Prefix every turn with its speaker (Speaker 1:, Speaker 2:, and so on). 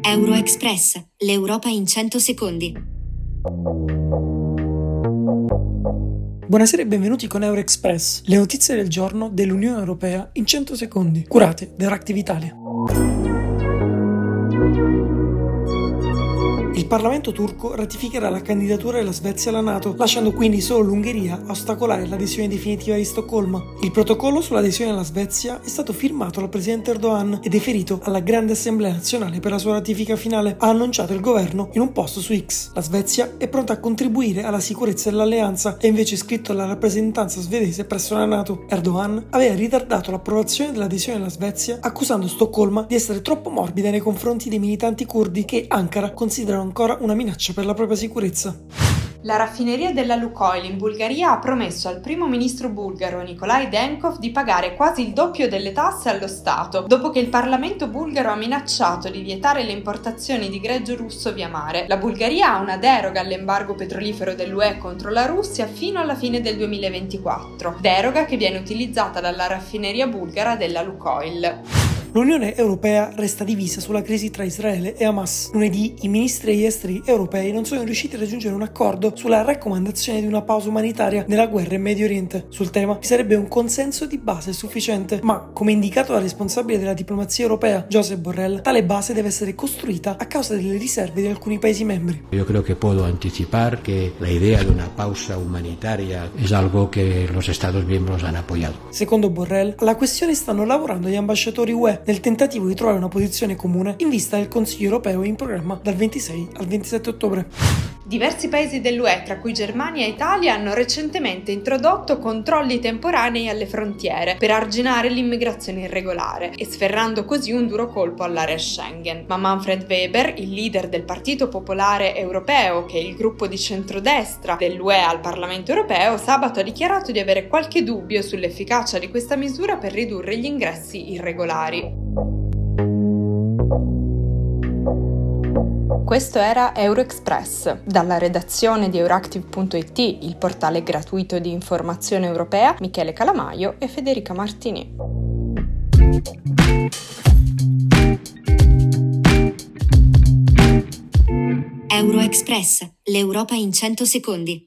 Speaker 1: Euroexpress, l'Europa in 100 secondi.
Speaker 2: Buonasera e benvenuti con Euroexpress, le notizie del giorno dell'Unione Europea in 100 secondi, curate da Reactive Italia. Parlamento turco ratificherà la candidatura della Svezia alla Nato, lasciando quindi solo l'Ungheria a ostacolare l'adesione definitiva di Stoccolma. Il protocollo sull'adesione alla Svezia è stato firmato dal presidente Erdogan e deferito alla Grande Assemblea Nazionale per la sua ratifica finale, ha annunciato il governo in un post su X. La Svezia è pronta a contribuire alla sicurezza dell'alleanza e invece scritto alla rappresentanza svedese presso la Nato. Erdogan aveva ritardato l'approvazione dell'adesione alla Svezia, accusando Stoccolma di essere troppo morbida nei confronti dei militanti curdi che Ankara considera ancora una minaccia per la propria sicurezza.
Speaker 3: La raffineria della Lukoil in Bulgaria ha promesso al primo ministro bulgaro Nikolai Denkov di pagare quasi il doppio delle tasse allo Stato, dopo che il Parlamento bulgaro ha minacciato di vietare le importazioni di greggio russo via mare. La Bulgaria ha una deroga all'embargo petrolifero dell'UE contro la Russia fino alla fine del 2024, deroga che viene utilizzata dalla raffineria bulgara della Lukoil.
Speaker 2: L'Unione Europea resta divisa sulla crisi tra Israele e Hamas. Lunedì i ministri degli esteri europei non sono riusciti a raggiungere un accordo sulla raccomandazione di una pausa umanitaria nella guerra in Medio Oriente. Sul tema vi sarebbe un consenso di base sufficiente, ma come indicato dal responsabile della diplomazia europea, Josep Borrell, tale base deve essere costruita a causa delle riserve di alcuni Paesi membri.
Speaker 4: Io credo che puedo anticipar che la idea di una pausa umanitaria è algo che los Estados miembros han apoyato.
Speaker 2: Secondo Borrell, alla questione stanno lavorando gli ambasciatori UE nel tentativo di trovare una posizione comune in vista del Consiglio europeo in programma dal 26 al 27 ottobre.
Speaker 3: Diversi paesi dell'UE, tra cui Germania e Italia, hanno recentemente introdotto controlli temporanei alle frontiere per arginare l'immigrazione irregolare e sferrando così un duro colpo all'area Schengen. Ma Manfred Weber, il leader del Partito Popolare Europeo, che è il gruppo di centrodestra dell'UE al Parlamento europeo, sabato ha dichiarato di avere qualche dubbio sull'efficacia di questa misura per ridurre gli ingressi irregolari. Questo era Euroexpress. Dalla redazione di Euractiv.it, il portale gratuito di informazione europea, Michele Calamaio e Federica Martini.
Speaker 1: Euroexpress, l'Europa in 100 secondi.